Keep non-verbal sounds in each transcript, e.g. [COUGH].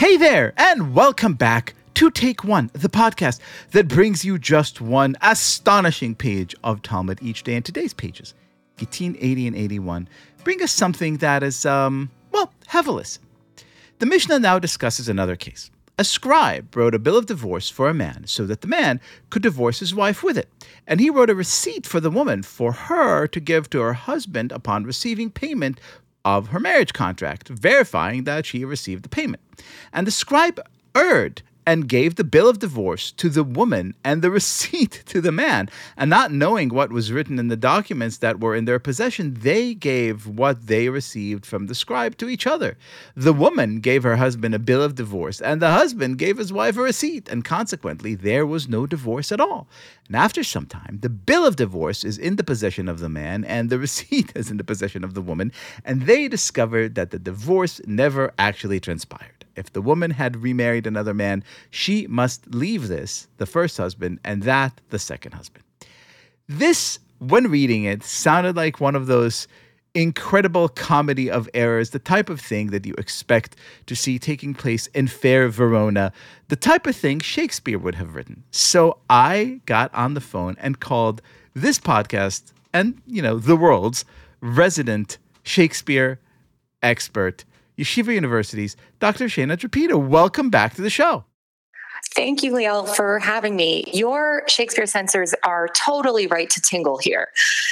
Hey there, and welcome back to Take One, the podcast that brings you just one astonishing page of Talmud each day. And today's pages, 18, 80, and 81, bring us something that is, um, well, hevelous. The Mishnah now discusses another case. A scribe wrote a bill of divorce for a man so that the man could divorce his wife with it. And he wrote a receipt for the woman for her to give to her husband upon receiving payment of her marriage contract, verifying that she received the payment. And the scribe erred and gave the bill of divorce to the woman and the [LAUGHS] receipt to the man. And not knowing what was written in the documents that were in their possession, they gave what they received from the scribe to each other. The woman gave her husband a bill of divorce, and the husband gave his wife a receipt, and consequently, there was no divorce at all. And after some time, the bill of divorce is in the possession of the man, and the [LAUGHS] receipt is in the possession of the woman, and they discovered that the divorce never actually transpired. If the woman had remarried another man, she must leave this, the first husband, and that, the second husband. This, when reading it, sounded like one of those incredible comedy of errors, the type of thing that you expect to see taking place in fair Verona, the type of thing Shakespeare would have written. So I got on the phone and called this podcast and, you know, the world's resident Shakespeare expert, Yeshiva University's Dr. Shaina Trapedo. Welcome back to the show. Thank you, Liel, for having me. Your Shakespeare sensors are totally right to tingle here.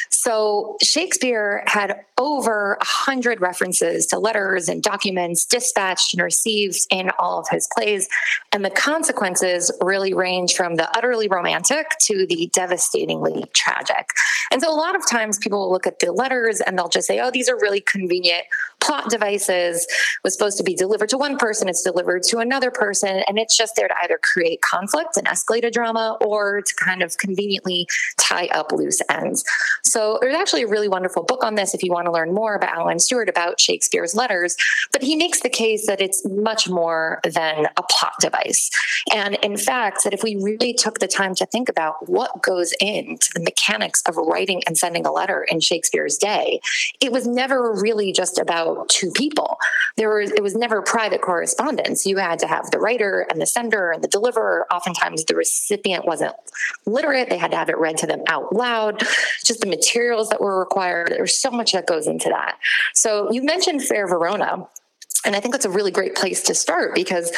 So, Shakespeare had over a hundred references to letters and documents dispatched and received in all of his plays. And the consequences really range from the utterly romantic to the devastatingly tragic. And so, a lot of times people will look at the letters and they'll just say, oh, these are really convenient plot devices. It was supposed to be delivered to one person, it's delivered to another person. And it's just there to either create conflict and escalate a drama or to kind of conveniently tie up loose ends. So there's actually a really wonderful book on this if you want to learn more about Alan Stewart about Shakespeare's letters. But he makes the case that it's much more than a plot device. And in fact, that if we really took the time to think about what goes into the mechanics of writing and sending a letter in Shakespeare's day, it was never really just about two people. There was it was never private correspondence. You had to have the writer and the sender and the deliverer. Oftentimes the recipient wasn't literate. They had to have it read to them out loud. [SIGHS] Just the materials that were required. There's so much that goes into that. So you mentioned Fair Verona. And I think that's a really great place to start because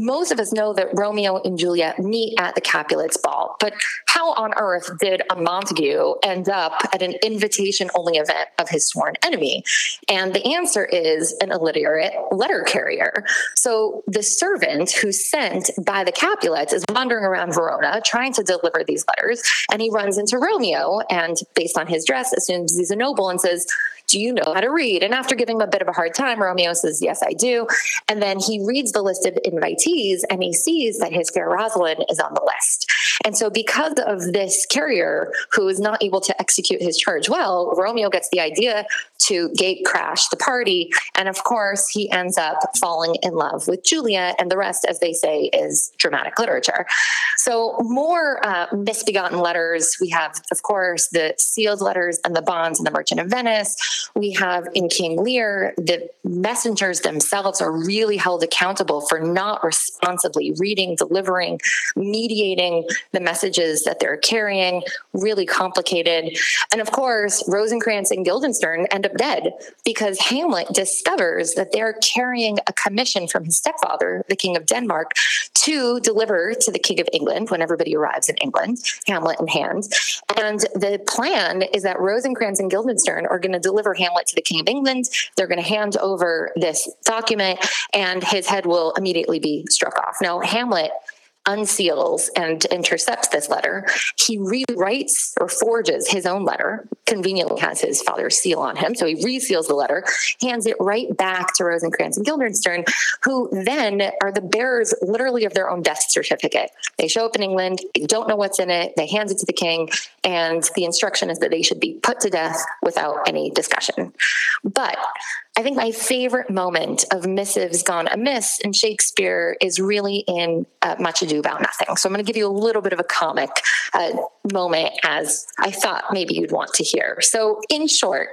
most of us know that Romeo and Juliet meet at the Capulets ball, but how on earth did a Montague end up at an invitation only event of his sworn enemy? And the answer is an illiterate letter carrier. So the servant who's sent by the Capulets is wandering around Verona trying to deliver these letters, and he runs into Romeo and, based on his dress, assumes he's a noble and says, do you know how to read? And after giving him a bit of a hard time, Romeo says, Yes, I do. And then he reads the list of invitees and he sees that his fair Rosalind is on the list. And so, because of this carrier who is not able to execute his charge well, Romeo gets the idea to gate crash the party. And of course, he ends up falling in love with Juliet. And the rest, as they say, is dramatic literature. So, more uh, misbegotten letters. We have, of course, the sealed letters and the bonds in the Merchant of Venice. We have in King Lear, the messengers themselves are really held accountable for not responsibly reading, delivering, mediating the messages that they're carrying, really complicated. And of course, Rosencrantz and Guildenstern end up dead because Hamlet discovers that they're carrying a commission from his stepfather, the King of Denmark, to deliver to the King of England when everybody arrives in England, Hamlet in hand. And the plan is that Rosencrantz and Guildenstern are going to deliver Hamlet to the King of England. They're going to hand over this document, and his head will immediately be struck off. Now, Hamlet unseals and intercepts this letter. He rewrites or forges his own letter, conveniently has his father's seal on him. So he reseals the letter, hands it right back to Rosencrantz and Guildenstern, who then are the bearers literally of their own death certificate. They show up in England, don't know what's in it, they hand it to the king, and the instruction is that they should be put to death without any discussion. But I think my favorite moment of missives gone amiss in Shakespeare is really in uh, Much Ado About Nothing. So I'm going to give you a little bit of a comic uh, moment as I thought maybe you'd want to hear. So, in short,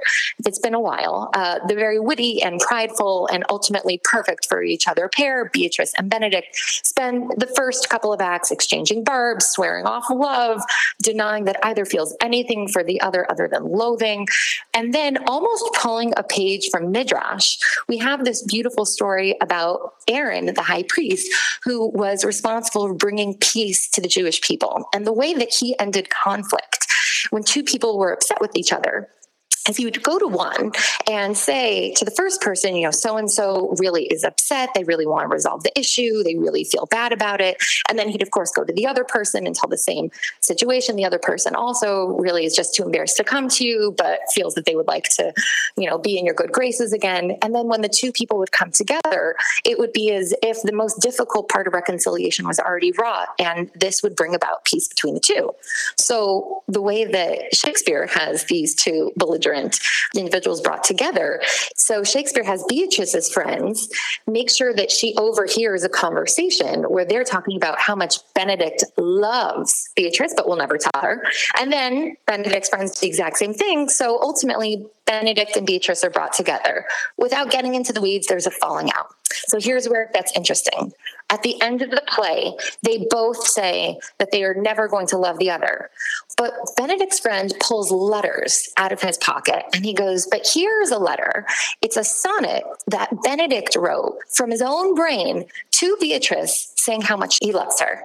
it's been a while. Uh, the very witty and prideful and ultimately perfect for each other pair, Beatrice and Benedick, spend the first couple of acts exchanging barbs, swearing off love, denying that either feels anything for the other other than loathing, and then almost pulling a page from mid Midrash, we have this beautiful story about Aaron, the high priest, who was responsible for bringing peace to the Jewish people and the way that he ended conflict when two people were upset with each other is he would go to one and say to the first person, you know, so and so really is upset. They really want to resolve the issue. They really feel bad about it. And then he'd, of course, go to the other person and tell the same situation. The other person also really is just too embarrassed to come to you, but feels that they would like to, you know, be in your good graces again. And then when the two people would come together, it would be as if the most difficult part of reconciliation was already wrought. And this would bring about peace between the two. So the way that Shakespeare has these two belligerent different individuals brought together. So Shakespeare has Beatrice's friends make sure that she overhears a conversation where they're talking about how much Benedick loves Beatrice, but will never tell her. And then Benedick's friends do the exact same thing. So ultimately, Benedick and Beatrice are brought together. Without getting into the weeds, there's a falling out. So here's where that's interesting. At the end of the play, they both say that they are never going to love the other. But Benedick's friend pulls letters out of his pocket and he goes, But here's a letter. It's a sonnet that Benedick wrote from his own brain to Beatrice saying how much he loves her.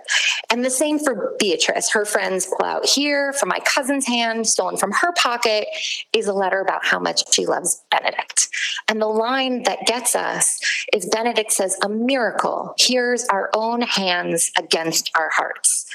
And the same for Beatrice. Her friends pull out here from my cousin's hand, stolen from her pocket, is a letter about how much she loves Benedick. And the line that gets us is Benedick says, A miracle. Here's our own hands against our hearts.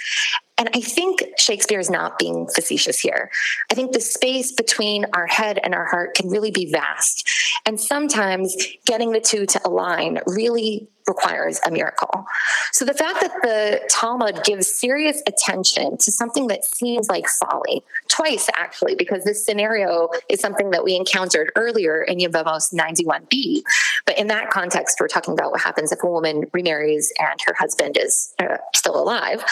And I think Shakespeare is not being facetious here. I think the space between our head and our heart can really be vast. And sometimes getting the two to align really requires a miracle. So the fact that the Talmud gives serious attention to something that seems like folly, twice actually, because this scenario is something that we encountered earlier in Yevamos 91b. But in that context, we're talking about what happens if a woman remarries and her husband is uh, still alive.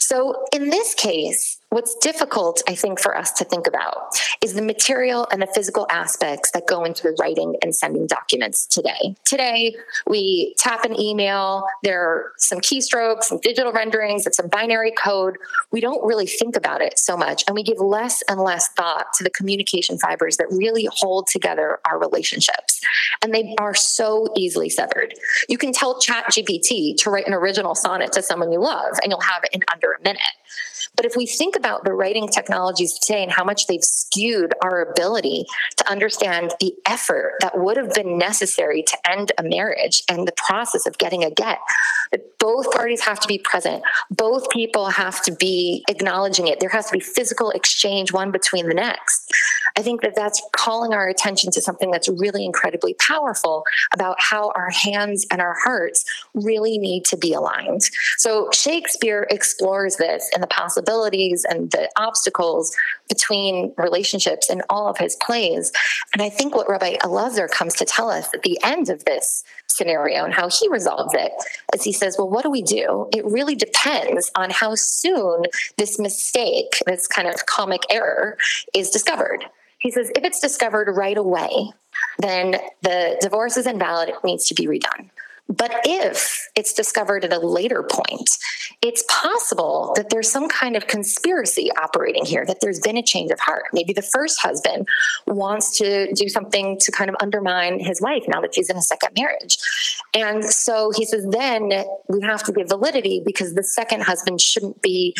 So in this case, What's difficult, I think, for us to think about is the material and the physical aspects that go into writing and sending documents today. Today, we tap an email, there are some keystrokes, some digital renderings, and some binary code. We don't really think about it so much, and we give less and less thought to the communication fibers that really hold together our relationships. And they are so easily severed. You can tell ChatGPT to write an original sonnet to someone you love, and you'll have it in under a minute. But if we think about the writing technologies today and how much they've skewed our ability to understand the effort that would have been necessary to end a marriage and the process of getting a get, that both parties have to be present, both people have to be acknowledging it. There has to be physical exchange one between the next. I think that that's calling our attention to something that's really incredibly powerful about how our hands and our hearts really need to be aligned. So Shakespeare explores this and the possibilities and the obstacles between relationships in all of his plays. And I think what Rabbi Elazar comes to tell us at the end of this scenario and how he resolves it as he says, well, what do we do? It really depends on how soon this mistake, this kind of comic error, is discovered. He says, if it's discovered right away, then the divorce is invalid, it needs to be redone. But if it's discovered at a later point, it's possible that there's some kind of conspiracy operating here, that there's been a change of heart. Maybe the first husband wants to do something to kind of undermine his wife now that she's in a second marriage. And so he says, then we have to give validity because the second husband shouldn't be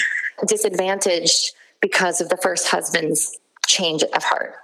disadvantaged because of the first husband's change of heart.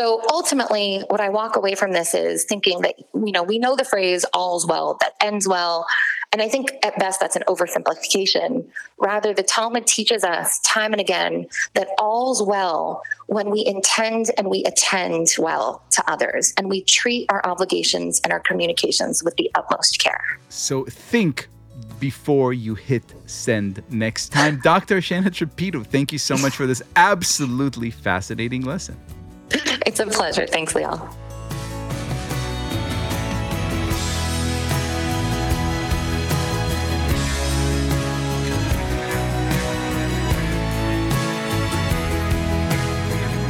So ultimately, what I walk away from this is thinking that, you know, we know the phrase all's well that ends well. And I think at best that's an oversimplification. Rather, the Talmud teaches us time and again that all's well when we intend and we attend well to others and we treat our obligations and our communications with the utmost care. So think before you hit send next time. Dr. Shaina Trapedo, thank you so much for this absolutely fascinating lesson. It's a pleasure. Thanks, Liel.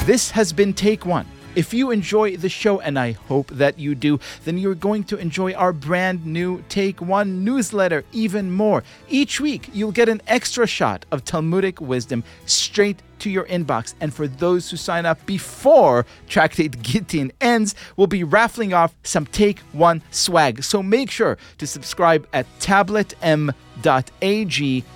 This has been Take One. If you enjoy the show, and I hope that you do, then you're going to enjoy our brand new Take One newsletter even more. Each week, you'll get an extra shot of Talmudic wisdom straight to your inbox. And for those who sign up before Tractate Gittin ends, we'll be raffling off some Take One swag. So make sure to subscribe at tabletm.ag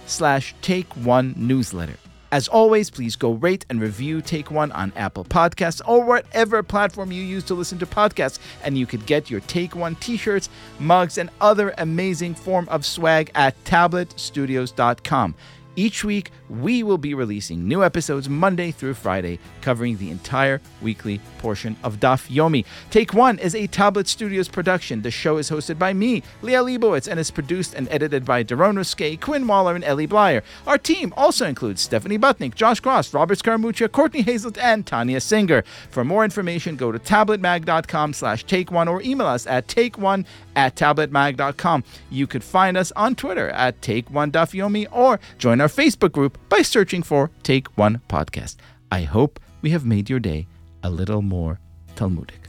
slash Take One newsletter. As always, please go rate and review Take One on Apple Podcasts or whatever platform you use to listen to podcasts. And you could get your Take One t shirts, mugs, and other amazing form of swag at tabletstudios.com. Each week, we will be releasing new episodes Monday through Friday, covering the entire weekly portion of Daf Yomi. Take One is a Tablet Studios production. The show is hosted by me, Liel Leibovitz, and is produced and edited by Darone Ruskay, Quinn Waller, and Elie Bleier. Our team also includes Stephanie Butnick, Josh Kross, Robert Scaramuccia, Courtney Hazlett, and Tanya Singer. For more information, go to tabletmag.com slash take one or email us at take one at tabletmag.com. You could find us on Twitter at Take One Daf Yomi or join our Facebook group by searching for Take One Podcast. I hope we have made your day a little more Talmudic.